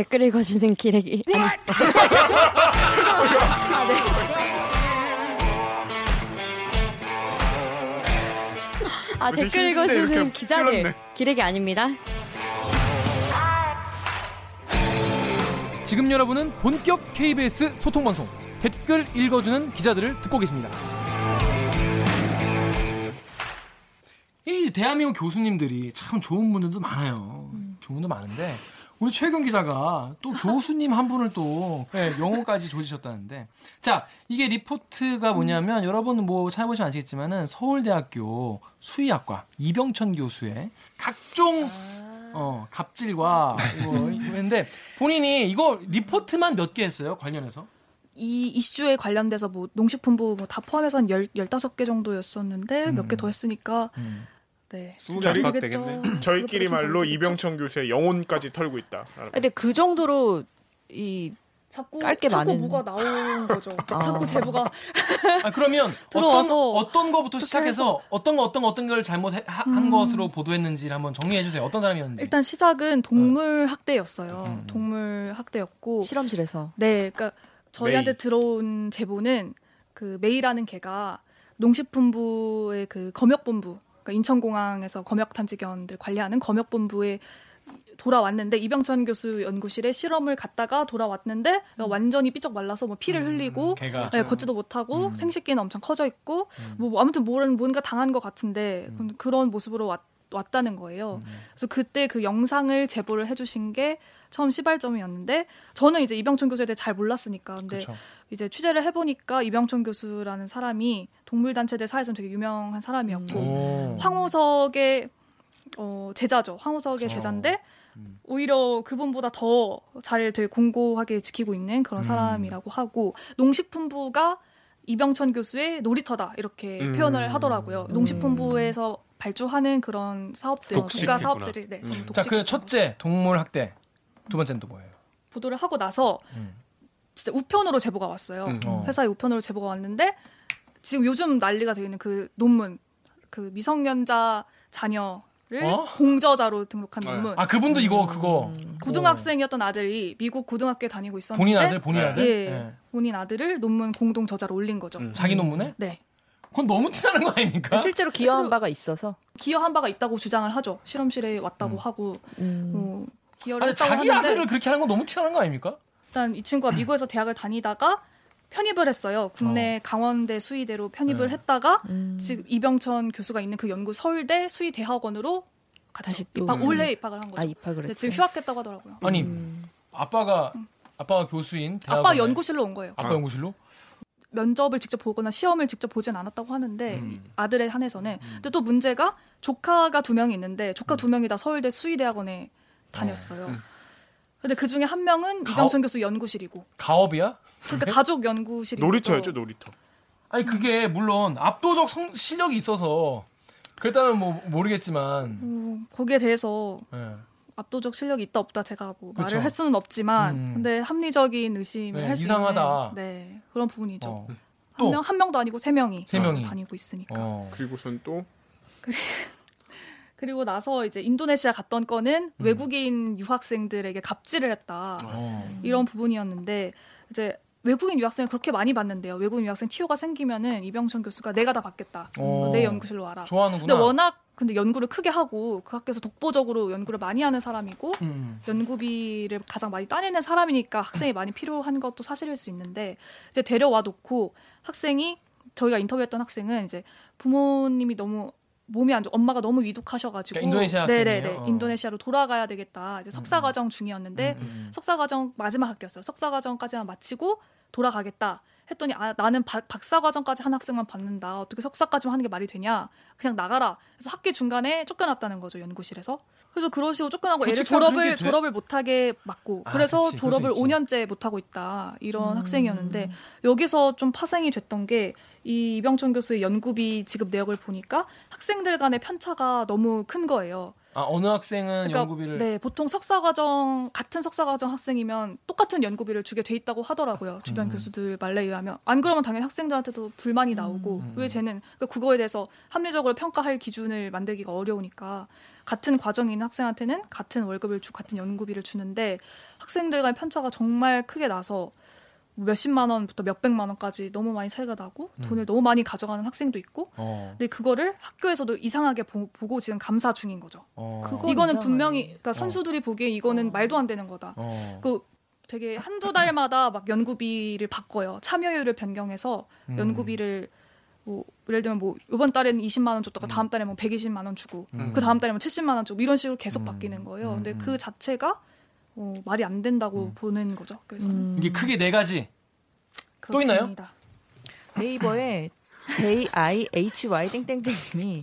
댓글 읽어주는 기레기. 아니. 아, 네. 아, 댓글 읽어주는 기자들. 기레기 아닙니다. 지금 여러분은 본격 KBS 소통방송 댓글 읽어주는 기자들을 듣고 계십니다. 이 대한민국 교수님들이 참 좋은 분들도 많아요. 좋은 분도 많은데 우리 최경 기자가 또 교수님 한 분을 또 네, 영어까지 조지셨다는데 자 이게 리포트가 뭐냐면 여러분 뭐 찾아보시면 아시겠지만은 서울대학교 수의학과 이병천 교수의 각종 어 갑질과 이거 했는데 본인이 이거 리포트만 몇 개 했어요 관련해서 이 이슈에 관련돼서 뭐 농식품부 뭐 다 포함해서 한 열, 15개 정도였었는데 음. 몇개 더 했으니까 음. 네. 20개 안팎 되겠죠. 되겠네. 저희끼리 말로 이병천 교수의 영혼까지 털고 있다. 근데 그 정도로 이 자꾸 깔게 자꾸 많은- 뭐가 나오는 거죠. 아. 자꾸 제보가 아 그러면 어떤 들어와서 어떤 거부터 시작해서 어떤 거 어떤 거 어떤 걸 잘못한 음. 것으로 보도했는지를 한번 정리해 주세요. 어떤 사람이었는지. 일단 시작은 동물 학대였어요. 음. 동물 학대였고 실험실에서 네, 그러니까 저희한테 메이. 들어온 제보는 그 메이라는 개가 농식품부의 그 검역본부, 그러니까 인천공항에서 검역 탐지견들 관리하는 검역본부에 돌아왔는데 이병천 교수 연구실에 실험을 갔다가 돌아왔는데 완전히 삐쩍 말라서 뭐 피를 흘리고 걔가 네, 걷지도 못하고 음. 생식기는 엄청 커져 있고 뭐, 뭐 아무튼 뭔가 당한 것 같은데 음. 그런 모습으로 왔, 왔다는 거예요. 그래서 그때 그 영상을 제보를 해주신 게 처음 시발점이었는데 저는 이제 이병천 교수에 대해 잘 몰랐으니까 근데 그렇죠. 이제 취재를 해보니까 이병천 교수라는 사람이 동물단체들 사이에서는 되게 유명한 사람이었고 오. 황우석의 어, 제자죠. 황우석의 그렇죠. 제자인데 음. 오히려 그분보다 더 자리를 되게 공고하게 지키고 있는 그런 음. 사람이라고 하고 농식품부가 이병천 교수의 놀이터다 이렇게 음. 표현을 하더라고요. 농식품부에서 발주하는 그런 사업들. 국가 사업들이 네, 음. 좀 자, 그 첫째 동물 학대. 두 번째는 또 뭐예요? 보도를 하고 나서 음. 진짜 우편으로 제보가 왔어요. 음. 어. 회사에 우편으로 제보가 왔는데 지금 요즘 난리가 되어 있는 그 논문, 그 미성년자 자녀 를 어? 공저자로 등록한 네. 논문. 아, 그분도 이거 그거 고등학생이었던 아들이 미국 고등학교에 다니고 있었는데 본인 아들, 본인 네. 아들. 예, 예. 본인 아들을 논문 공동 저자로 올린 거죠. 음. 자기 논문에? 네. 그건 너무 티나는 거 아닙니까? 실제로 기여한 바가 있어서 기여한 바가 있다고 주장을 하죠. 실험실에 왔다고 음. 하고 음. 뭐 기여를 아니, 했다고 자기 하는데 아들을 그렇게 하는 건 너무 티나는 거 아닙니까? 일단 이 친구가 미국에서 대학을 다니다가 편입을 했어요. 국내 강원대 수의대로 편입을 어. 네. 했다가 음. 지금 이병천 교수가 있는 그 연구 서울대 수의대학원으로 다시 또 입학, 올해 입학을 한아 거죠. 입학을 근데 했어요. 지금 휴학했다고 하더라고요. 아니, 음. 아빠가 아빠가 교수인 대학원에 아빠 연구실로 온 거예요. 아빠 연구실로? 면접을 직접 보거나 시험을 직접 보진 않았다고 하는데 음. 아들에 한해서는 근데 또 문제가 조카가 두 명이 있는데 조카 두 명이 다 서울대 수의대학원에 다녔어요. 음. 근데 그 중에 한 명은 가오- 이병천 교수 연구실이고 가업이야? 그러니까 가족 연구실이 놀이터였죠, 놀이터. 아니 그게 물론 압도적 성, 실력이 있어서 그랬다면 뭐 모르겠지만 음, 거기에 대해서 예. 압도적 실력이 있다 없다 제가 뭐 그쵸. 말을 할 수는 없지만 음. 근데 합리적인 의심을 네, 할수 이상하다. 있는 네, 그런 부분이죠. 어. 한또명한 명도 아니고 세 명이 세 명이. 다니고 있으니까. 어. 그리고선 또 그리고 나서 이제 인도네시아 갔던 건은 음. 외국인 유학생들에게 갑질을 했다 어. 이런 부분이었는데 이제 외국인 유학생을 그렇게 많이 봤는데요. 외국인 유학생 티오가 생기면은 이병천 교수가 내가 다 받겠다. 어. 내 연구실로 와라. 좋아하는구나. 근데 워낙 근데 연구를 크게 하고 그 학교에서 독보적으로 연구를 많이 하는 사람이고 음. 연구비를 가장 많이 따내는 사람이니까 학생이 많이 필요한 것도 사실일 수 있는데 이제 데려와 놓고 학생이 저희가 인터뷰했던 학생은 이제 부모님이 너무 몸이 안 좋, 엄마가 너무 위독하셔가지고 그러니까 인도네시아 네네네? 어. 인도네시아로 돌아가야 되겠다 이제 석사 음. 과정 중이었는데 음, 음. 석사 과정 마지막 학기였어요. 석사 과정까지만 마치고 돌아가겠다. 했더니 아 나는 바- 박사 과정까지 한 학생만 받는다. 어떻게 석사까지만 하는 게 말이 되냐? 그냥 나가라. 그래서 학기 중간에 쫓겨났다는 거죠 연구실에서. 그래서 그러시고 쫓겨나고 애를 졸업을 돼? 졸업을 못하게 막고 아, 그래서 그치, 졸업을 있지. 5년째 못하고 있다 이런 음. 학생이었는데 여기서 좀 파생이 됐던 게 이 이병천 교수의 연구비 지급 내역을 보니까 학생들 간의 편차가 너무 큰 거예요. 아 어느 학생은 그러니까 연구비를 네 보통 석사과정 같은 석사과정 학생이면 똑같은 연구비를 주게 돼 있다고 하더라고요 주변 음. 교수들 말에 의하면 안 그러면 당연히 학생들한테도 불만이 나오고 음. 왜 쟤는 그러니까 그거에 대해서 합리적으로 평가할 기준을 만들기가 어려우니까 같은 있는 학생한테는 같은 월급을 주 같은 연구비를 주는데 학생들 간 편차가 정말 크게 나서 뭐 몇십만 원부터 몇백만 원까지 너무 많이 차이가 나고 음. 돈을 너무 많이 가져가는 학생도 있고 어, 근데 그거를 학교에서도 이상하게 보, 고 지금 감사 중인 거죠. 어, 이거는 이상하네. 분명히 그러니까 선수들이 보기에 이거는 어. 말도 안 되는 거다. 어. 그 되게 한두 달마다 막 연구비를 바꿔요. 참여율을 변경해서 음. 연구비를 뭐 예를 들면 뭐 이번 달에는 20만 원 줬다가 다음 달에 뭐 120만 원 주고 음. 그 다음 달에 뭐 70만 원 주고 이런 식으로 계속 음. 바뀌는 거예요. 음, 근데 음. 그 자체가 어, 말이 안 된다고 음. 보는 거죠. 그래서 음. 이게 크게 네 가지 또 있나요? 그렇습니다. 네이버에 JIHY 땡땡땡님이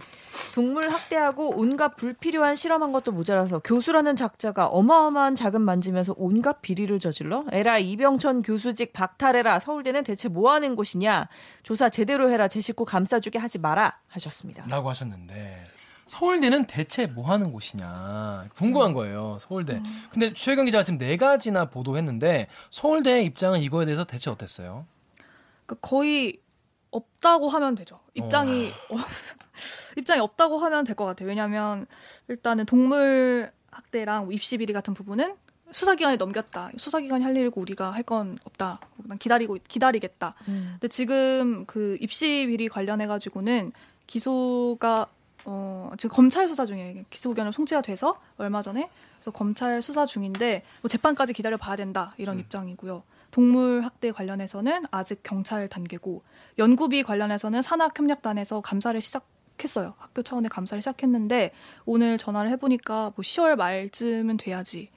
동물 학대하고 온갖 불필요한 실험한 것도 모자라서 교수라는 작자가 어마어마한 자금 만지면서 온갖 비리를 저질러 에라 이병천 교수직 박탈해라 서울대는 대체 뭐 하는 곳이냐 조사 제대로 해라 제 식구 감싸주게 하지 마라 하셨습니다. 라고 하셨는데 서울대는 대체 뭐 하는 곳이냐 궁금한 거예요 서울대 근데 최경 기자가 지금 네 가지나 보도했는데 서울대의 입장은 이거에 대해서 대체 어땠어요? 그 거의 없다고 하면 되죠. 입장이 어, 입장이 없다고 하면 될 것 같아요. 왜냐하면 일단은 동물 학대랑 입시 비리 같은 부분은 수사기관에 넘겼다. 수사기관이 할 일이고 우리가 할 건 없다. 난 기다리고 기다리겠다. 음. 근데 지금 그 입시 비리 관련해 가지고는 기소가 어 지금 검찰 수사 중이에요. 기소 의견을 송치가 돼서 얼마 전에 그래서 검찰 수사 중인데 뭐 재판까지 기다려 봐야 된다 이런 입장이고요. 동물 학대 관련해서는 아직 경찰 단계고 연구비 관련해서는 산학협력단에서 감사를 시작했어요. 학교 차원의 감사를 시작했는데 오늘 전화를 해보니까 뭐 10월 말쯤은 돼야지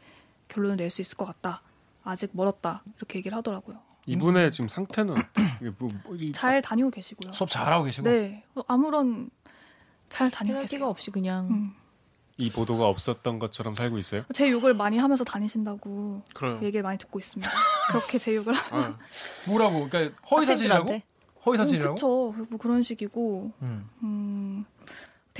결론을 낼 수 있을 것 같다. 아직 멀었다 이렇게 얘기를 하더라고요. 이분의 지금 상태는 뭐, 뭐 이- 잘 다니고 계시고요. 수업 잘하고 계시고 네, 어, 아무런 잘 다니고 계세요. 없이 그냥 음. 이 보도가 없었던 것처럼 살고 있어요? 제 욕을 많이 하면서 다니신다고 그래요. 얘기를 많이 듣고 있습니다. 그렇게 제 욕을 하- 아, 뭐라고 그러니까 허위 사실이라고? 학생들한테? 허위 음, 사실이라고? 그쵸. 뭐 그런 식이고 음. 음,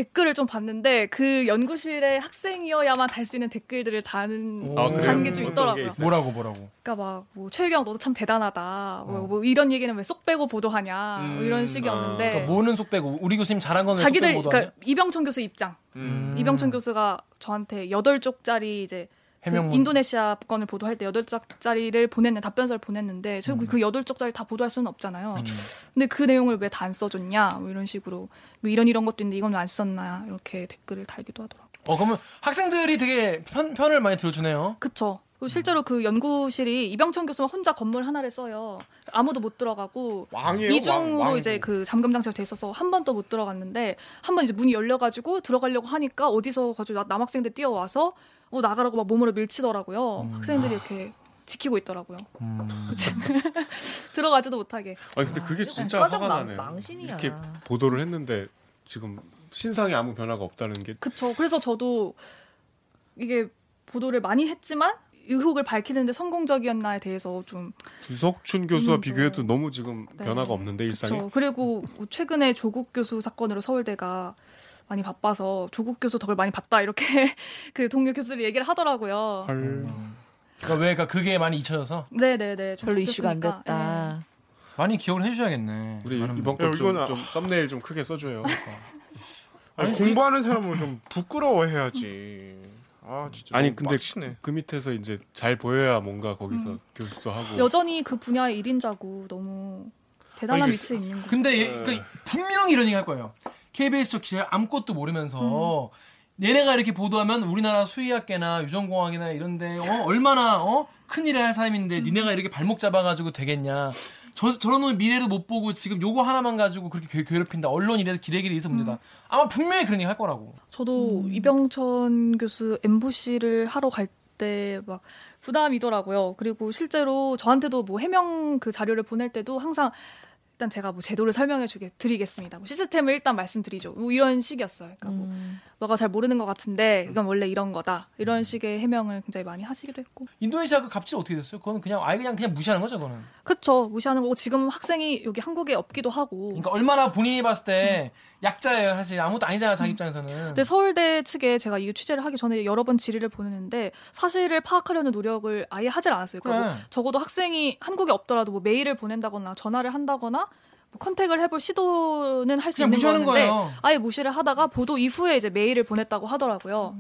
댓글을 좀 봤는데 그 연구실의 학생이어야만 달 수 있는 댓글들을 다는 아, 그래요? 다는 게좀 어떤 있더라고요. 뭐라고 뭐라고? 그러니까 막뭐 최유경 너도 참 대단하다. 뭐, 어. 뭐 이런 얘기는 왜 쏙 빼고 보도하냐. 뭐 이런 음, 식이었는데 그러니까 뭐는 속 빼고 우리 교수님 잘한 거는 자기들 속 빼고 보도하냐? 그러니까 이병천 교수 입장. 음. 이병천 교수가 저한테 여덟 쪽짜리 이제 그 해명문. 인도네시아 건을 보도할 때 여덟 쪽짜리를 보냈는 답변서를 보냈는데 저 음. 그 여덟 쪽짜리 다 보도할 수는 없잖아요. 음. 근데 그 내용을 왜 다 안 써줬냐 뭐 이런 식으로 뭐 이런 이런 것도 있는데 이건 왜 안 썼나 이렇게 댓글을 달기도 하더라고요. 어 그러면 학생들이 되게 편, 편을 많이 들어주네요. 그쵸. 실제로 그 연구실이 이병천 교수가 혼자 건물 하나를 써요. 아무도 못 들어가고 왕이에요. 이중으로 왕, 왕. 이제 그 잠금 장치가 돼 있어서 한 번도 못 들어갔는데 한 번 이제 문이 열려가지고 들어가려고 하니까 어디서 가지고 나- 남학생들 뛰어와서 어 나가라고 막 몸으로 밀치더라고요. 음. 학생들이 이렇게 지키고 있더라고요. 음. 들어가지도 못하게. 아니 근데 그게 진짜 과정 화가 나네요. 망신이야. 이렇게 보도를 했는데 지금 신상에 아무 변화가 없다는 게 그쵸. 그래서 저도 이게 보도를 많이 했지만 의혹을 밝히는데 성공적이었나에 대해서 좀 부석춘 교수와 음, 비교해도 네. 너무 지금 네. 변화가 없는데 일상에 그쵸. 그리고 뭐 최근에 조국 교수 사건으로 서울대가 많이 바빠서 조국 교수 덕을 많이 봤다 이렇게 그 동료 교수들이 얘기를 하더라고요. 헐. 음. 그러니까 왜 그러니까 그게 많이 잊혀져서 네네네. 좀 별로 이슈가 안. 예. 됐다. 많이 기억을 해주셔야겠네. 우리 이번 야, 거좀 썸네일 좀 크게 써줘요. 아니, 아니, 공부하는 사람은 좀 부끄러워해야지. 아 진짜. 아니, 근데 빡치네. 그 밑에서 이제 잘 보여야 뭔가 거기서 음. 교수도 하고 여전히 그 분야의 1인자고 너무 대단한 아니, 위치에 있는 거죠. 근데 얘- 네. 그 분명히 이런 얘기 할 거예요. KBS 쪽 기자 아무것도 모르면서 얘네가 이렇게 보도하면 우리나라 수의학계나 유전공학이나 이런데 어, 얼마나 어? 큰일을 할 사람인데 니네가 이렇게 발목 잡아가지고 되겠냐. 저, 저런 놈 미래도 못 보고 지금 요거 하나만 가지고 그렇게 괴- 괴롭힌다. 언론 이래서 기레기를 있어 문제다. 아마 분명히 그런 얘기 할 거라고. 저도 이병천 교수 MBC를 하러 갈 때 막 부담이더라고요. 그리고 실제로 저한테도 뭐 해명 그 자료를 보낼 때도 항상 일단 제가 뭐 제도를 설명해 주게 드리겠습니다. 뭐 시스템을 일단 말씀드리죠. 뭐 이런 식이었어요. 그러니까 뭐 음. 너가 잘 모르는 것 같은데 이건 원래 이런 거다. 이런 식의 해명을 굉장히 많이 하시기도 했고. 인도네시아 그 값이 어떻게 됐어요? 그거는 그냥 아예 그냥 그냥 무시하는 거죠, 그거는. 그쵸. 무시하는 거고 지금 학생이 여기 한국에 없기도 하고. 그러니까 얼마나 본인이 봤을 때 약자예요 사실 아무것도 아니잖아 자기 입장에서는. 근데 서울대 측에 제가 이 취재를 하기 전에 여러 번 질의를 보냈는데 사실을 파악하려는 노력을 아예 하질 않았어요. 그러니까 뭐 그래. 적어도 학생이 한국에 없더라도 뭐 메일을 보낸다거나 전화를 한다거나 뭐 컨택을 해볼 시도는 할 수 있는 무시하는 거였는데 거예요. 아예 무시를 하다가 보도 이후에 이제 메일을 보냈다고 하더라고요.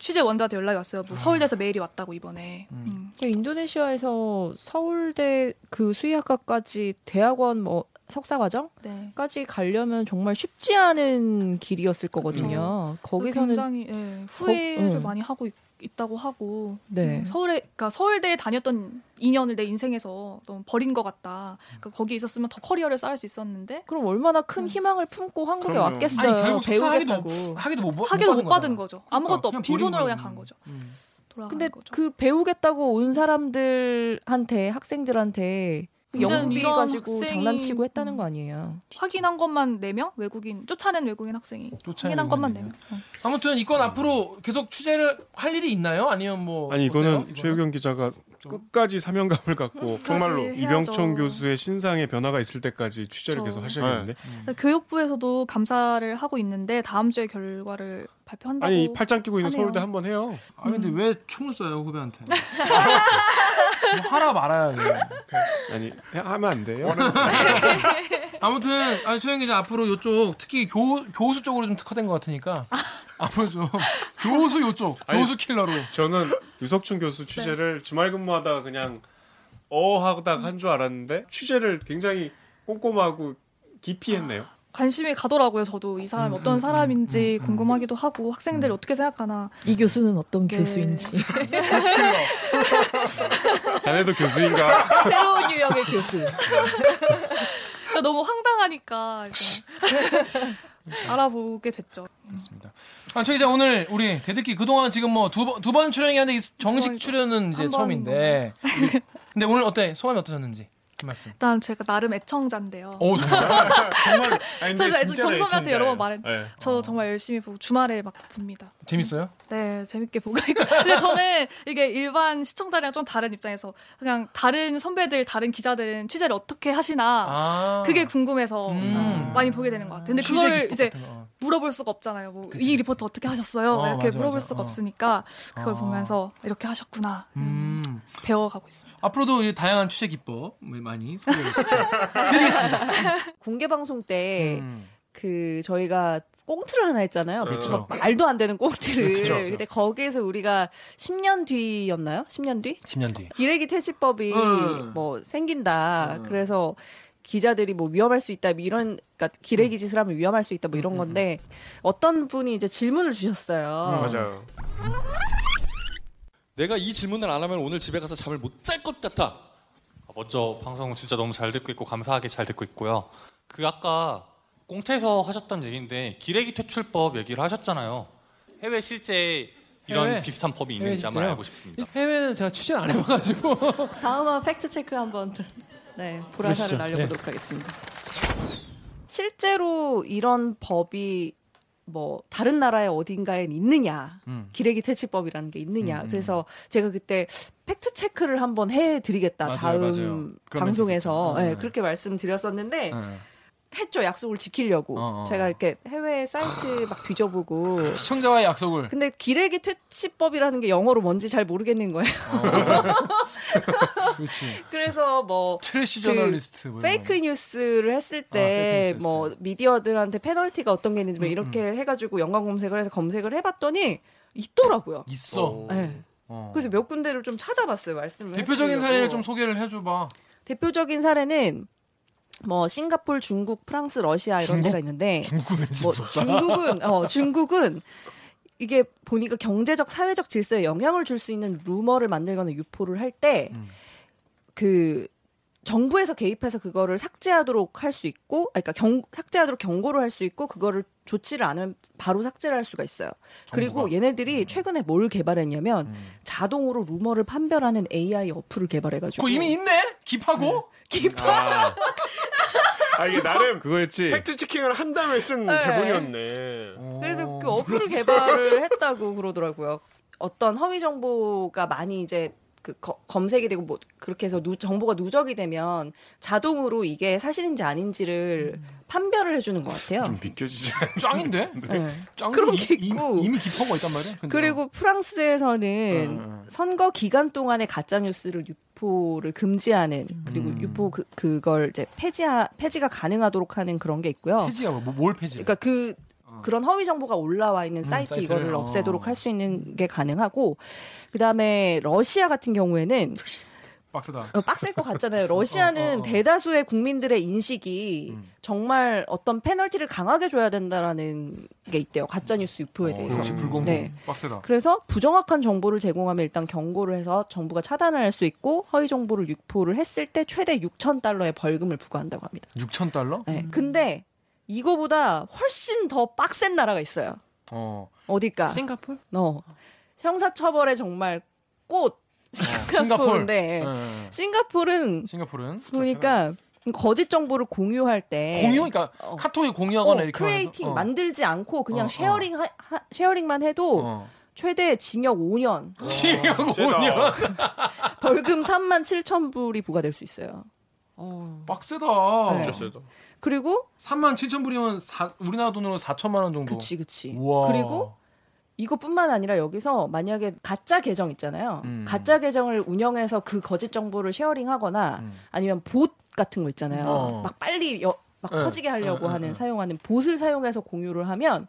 취재원들한테 연락이 왔어요. 뭐 서울대에서 메일이 왔다고 이번에. 음. 인도네시아에서 서울대 그 수의학과까지 대학원 뭐 석사 과정까지 네. 가려면 정말 쉽지 않은 길이었을 거거든요. 거기서는 굉장히 예, 후회를 거- 응. 많이 하고 있, 다고 하고 네. 음, 서울에 그러니까 서울대에 다녔던 2년을 내 인생에서 너무 버린 것 같다. 그러니까 거기 있었으면 더 커리어를 쌓을 수 있었는데 그럼 얼마나 큰 음. 희망을 품고 한국에 그럼요. 왔겠어요. 아니 배우겠다고. 하기도 못, 못 하기도 못 받은. 거죠. 아무것도 그러니까 없 빈손으로 그냥 간. 거죠. 음. 돌아가는 근데 거죠. 그 배우겠다고 온 사람들한테 학생들한테 이런 가지고 장난치고 했다는 음. 거 아니에요. 확인한 것만 4명? 외국인 쫓아낸 외국인 학생이 쫓아낸 확인한 것만 외국인이요? 4명. 아무튼 이건 앞으로 계속 취재를 할 일이 있나요? 아니면 뭐 아니? 이거는? 최유경 기자가 끝까지 사명감을 갖고 정말로 해야죠. 이병천 교수의 신상에 변화가 있을 때까지 취재를 그렇죠. 계속 하셔야겠는데 교육부에서도 감사를 하고 있는데 다음 주에 결과를 발표한다고. 아니 팔짱 끼고 있는 하네요. 서울대 한 번 해요. 아 근데 왜 총을 쏴요 후배한테? 뭐 하라 말아야 돼. 아니 해- 하면 안 돼요. 아무튼 아니 소영 기자 앞으로 요쪽 특히 교 교수 쪽으로 좀 특화된 것 같으니까 앞으로 좀 교수 요쪽 아니, 교수 킬러로 저는 유석춘 교수 취재를 주말 근무하다가 그냥 어 하다가 한 줄 알았는데 취재를 굉장히 꼼꼼하고 깊이 했네요. 관심이 가더라고요. 저도 이 사람이 음, 어떤 음, 사람인지 음, 음, 궁금하기도 하고 학생들이 어떻게 생각하나. 이 교수는 어떤 네. 교수인지 자네도 교수인가? 새로운 유형의 교수. 그러니까 너무 황당하니까 알아보게 됐죠. 그렇습니다. 아, 최 기자 오늘 우리 대들기 그동안 지금 뭐 두번두번 출연이었는데 이 정식 번, 출연은 이제 한 처음인데 근데 오늘 어때 소감이 어떠셨는지 한 말씀. 일단 제가 나름 애청자인데요. 오 정말. 정말 아니, 저 진짜 애청자예요. 여러 번 말했. 네. 저 정말 열심히 보고 주말에 막 봅니다. 재밌어요? 네, 재밌게 보고 있고. 근데 저는 이게 일반 시청자랑 좀 다른 입장에서 그냥 다른 선배들, 다른 기자들은 취재를 어떻게 하시나 아 그게 궁금해서 음. 많이 보게 되는 것 같아요. 근데 기법 이제. 어. 물어볼 수가 없잖아요. 뭐 그치, 이 그치. 리포트 어떻게 하셨어요? 어, 이렇게 맞아, 물어볼 맞아. 수가 어. 없으니까 그걸 어. 보면서 이렇게 하셨구나 음. 배워가고 있습니다. 앞으로도 이 다양한 취재 기법 많이 소개해 드리겠습니다. 공개 방송 때 음. 그 저희가 꽁트를 하나 했잖아요. 그렇죠. 막 말도 안 되는 꽁트를. 그렇죠, 그렇죠. 근데 거기에서 우리가 10년 뒤였나요? 10년 뒤? 10년 뒤. 기레기 퇴치법이 음. 뭐 생긴다. 그래서 기자들이 뭐 위험할 수 있다. 뭐 이런 그러니까 기레기 짓을 하면 위험할 수 있다. 뭐 이런 건데 어떤 분이 이제 질문을 주셨어요. 맞아요. 내가 이 질문을 안 하면 오늘 집에 가서 잠을 못 잘 것 같아. 아, 먼저 방송 진짜 너무 잘 듣고 있고 감사하게 잘 듣고 있고요. 그 아까 꽁트에서 하셨던 얘기인데 기레기 퇴출법 얘기를 하셨잖아요. 해외 실제 이런 해외? 비슷한 법이 있는지 한번? 알고 싶습니다. 해외는 제가 취재 안 해봐가지고. 다음은 팩트 체크 한번 들- 네 불화살을 그러시죠. 날려보도록 하겠습니다. 실제로 이런 법이 뭐 다른 나라의 어딘가에 있느냐 음. 기레기 퇴치법이라는 게 있느냐 음, 음. 그래서 제가 그때 팩트 체크를 한번 해드리겠다 맞아요, 다음 맞아요. 방송에서. 네, 네. 그렇게 말씀드렸었는데 네. 했죠 약속을 지키려고 어, 어. 제가 이렇게 해외 사이트 막 뒤져보고 시청자와의 약속을. 근데 기레기 퇴치법이라는 게 영어로 뭔지 잘 모르겠는 거예요 그렇지. 그래서 뭐 trash 그 journalist. 뭐 이런 fake 거. 뉴스를 했을 아, 페이크 때 뉴스 뭐 했을 미디어들한테 페널티가 어떤 게 있는지 뭐 음, 이렇게 해가지고 연관 검색을 해서 검색을 해봤더니 있더라고요. 있어. 네. 어. 그래서 몇 군데를 좀 찾아봤어요. 말씀을 대표적인 해드리려고. 사례를 좀 소개를 해줘봐. 대표적인 사례는 뭐 싱가폴, 중국, 프랑스, 러시아 이런 중국? 데가 있는데 중국 뭐. 중국은 어 중국은 이게 보니까 경제적 사회적 질서에 영향을 줄 수 있는 루머를 만들거나 유포를 할 때그 음. 정부에서 개입해서 그거를 삭제하도록 할 수 있고, 그러니까 경, 삭제하도록 경고를 할 수 있고, 그거를 조치를 안 하면 바로 삭제를 할 수가 있어요. 그리고 정부가? 얘네들이 최근에 뭘 개발했냐면 음. 자동으로 루머를 판별하는 AI 어플을 개발해가지고 그거 이미 있네? 깁하고? 아, 아, 이게 나름 그거였지. 팩트 체킹을 한 다음에 쓴 네. 대본이었네. 그래서 그 어플을 개발을 했다고 그러더라고요. 어떤 허위 정보가 많이 이제 그 거- 검색이 되고 뭐 그렇게 해서 누, 정보가 누적이 되면 자동으로 이게 사실인지 아닌지를 판별을 해주는 것 같아요. 좀 믿겨지지 짱인데? 네. 짱 그런 이- 게 이- 있고. 이미 기포가 있단 말이야. 근데. 그리고 프랑스에서는 음, 음. 선거 기간 동안에 가짜 뉴스를 유포를 금지하는 그리고 음. 유포 그, 그걸 이제 폐지하 폐지가 가능하도록 하는 그런 게 있고요. 폐지가 뭐, 뭘 폐지? 그러니까 그 그런 허위 정보가 올라와 있는 사이트 사이트를, 이거를 어. 없애도록 할수 있는 게 가능하고 그다음에 러시아 같은 경우에는 박스다. 어, 빡셀 것 같잖아요. 러시아는 어, 어, 어. 대다수의 국민들의 인식이 음. 정말 어떤 페널티를 강하게 줘야 된다라는 게 있대요. 가짜 뉴스 유포에 대해서. 역시 불공정. 네. 빡세다. 그래서 부정확한 정보를 제공하면 일단 경고를 해서 정부가 차단을 할 수 있고 허위 정보를 유포를 했을 때 최대 6천 달러의 벌금을 부과한다고 합니다. 6천 달러? 네. 근데 이거보다 훨씬 더 빡센 나라가 있어요. 어. 어딜까? 싱가폴? 어. 형사처벌의 정말 꽃 싱가포르인데 예. 싱가포르는 싱가포르는 보니까 거짓 정보를 공유할 때 공유, 그러니까 어. 카톡에 어, 공유하거나 이렇게 creating 어. 만들지 않고 그냥 어, 어. sharing 하, 하- sharing만 해도 어. 최대 징역 5년, 징역 세다. 5년. 벌금 3만 7천 불이 부과될 수 있어요. 빡세다. 네. 진짜 세다. 그리고 3만 7천 불이면 사- 우리나라 돈으로 4천만 원 정도. 그치 그치. 우와. 그리고 이것뿐만 아니라 여기서 만약에 가짜 계정 있잖아요. 음. 가짜 계정을 운영해서 그 거짓 정보를 쉐어링하거나 음. 아니면 봇 같은 거 있잖아요. 어. 막 빨리 여- 막 네. 퍼지게 하려고 네, 하는 네, 네. 사용하는 봇을 사용해서 공유를 하면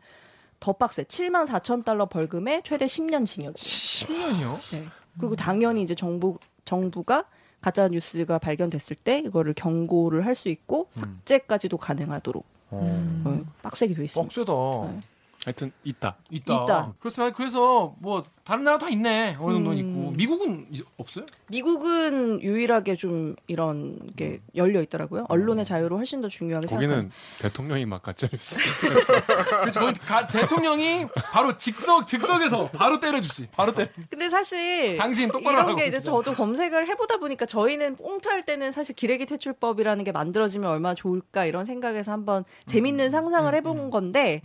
더 빡세. 7만 4천 달러 벌금에 최대 10년 징역. 10년이요? 네. 그리고 당연히 이제 정부 정부가 가짜 뉴스가 발견됐을 때 이거를 경고를 할 수 있고 음. 삭제까지도 가능하도록 어. 어, 빡세게 돼 있습니다. 빡세다. 네. 하여튼 있다. 있다. 있다. 그래서 그래서 뭐 다른 나라 다 있네. 어느 정도 는 음. 있고 미국은 이- 없어요? 미국은 유일하게 좀 이런 게 열려 있더라고요. 언론의 자유를 훨씬 더 중요하게 생각하는. 거기는 대통령이 막 가짜 뉴스. 그렇죠. 대통령이 바로 직석 즉석에서 바로 때려주지. 바로 때려. 근데 사실 당신 똑바로 이런. 게 이제 저도 검색을 해보다 보니까 저희는 꽁트할 때는 사실 기레기 퇴출법이라는 게 만들어지면 얼마나 좋을까 이런 생각에서 한번 재밌는 상상을 해본 건데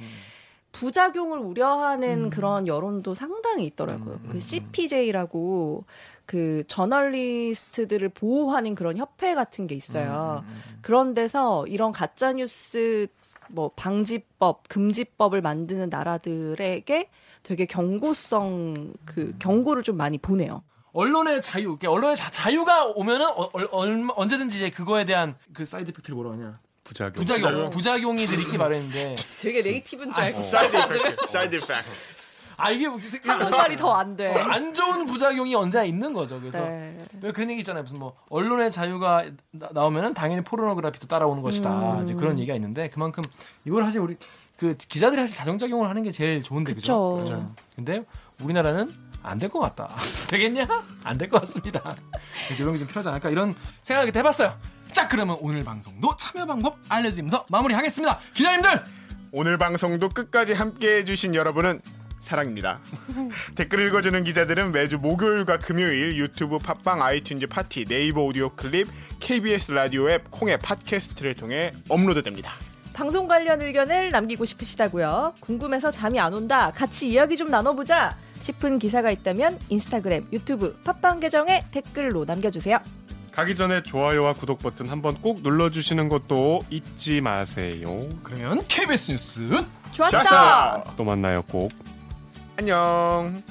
부작용을 우려하는 그런 여론도 상당히 있더라고요. 그 CPJ라고 그 저널리스트들을 보호하는 그런 협회 같은 게 있어요. 그런 데서 이런 가짜 뉴스 뭐 방지법, 금지법을 만드는 나라들에게 되게 경고성 그 경고를 좀 많이 보내요. 언론의 자유, 그러니까 언론의 자, 유가 오면은 어, 얼- 얼- 언제든지 이제 그거에 대한 그 side effect를 뭐라 하냐? 부작용. 부작용, 부작용이 들이기 마련인데. 되게 native인 줄 알고 side effect. side effect. 아 이게 뭐 이- 한국말이 더 안 돼. 어, 안 좋은 부작용이 언제 있는 거죠. 그래서 네. 왜 그런 얘기 있잖아요. 무슨 뭐 언론의 자유가 나, 나오면은 당연히 포르노그래피도 따라오는 것이다. 음. 이제 그런 얘기가 있는데 그만큼 이걸 사실 우리 그 기자들이 사실 자정작용을 하는 게 제일 좋은데 그죠? 그쵸. 그죠? 근데 우리나라는 안 될 것 같다. 되겠냐? 안 될 것 같습니다. 이런 게 좀 필요하지 않을까 이런 생각을 해봤어요. 자 그러면 오늘 방송도 참여 방법 알려드리면서 마무리하겠습니다. 기자님들 오늘 방송도 끝까지 함께 해주신 여러분은 사랑입니다. 댓글 읽어주는 기자들은 매주 목요일과 금요일 유튜브 팟빵 아이튠즈 파티 네이버 오디오 클립 KBS 라디오 앱 콩의 팟캐스트를 통해 업로드됩니다. 방송 관련 의견을 남기고 싶으시다고요? 궁금해서 잠이 안 온다. 같이 이야기 좀 나눠보자. 싶은 기사가 있다면 인스타그램, 유튜브, 팟빵 계정에 댓글로 남겨주세요. 가기 전에 좋아요와 구독 버튼 한번 꼭 눌러주시는 것도 잊지 마세요. 그러면 KBS 뉴스 좋았어. 좋았어. 또 만나요 꼭. 안녕.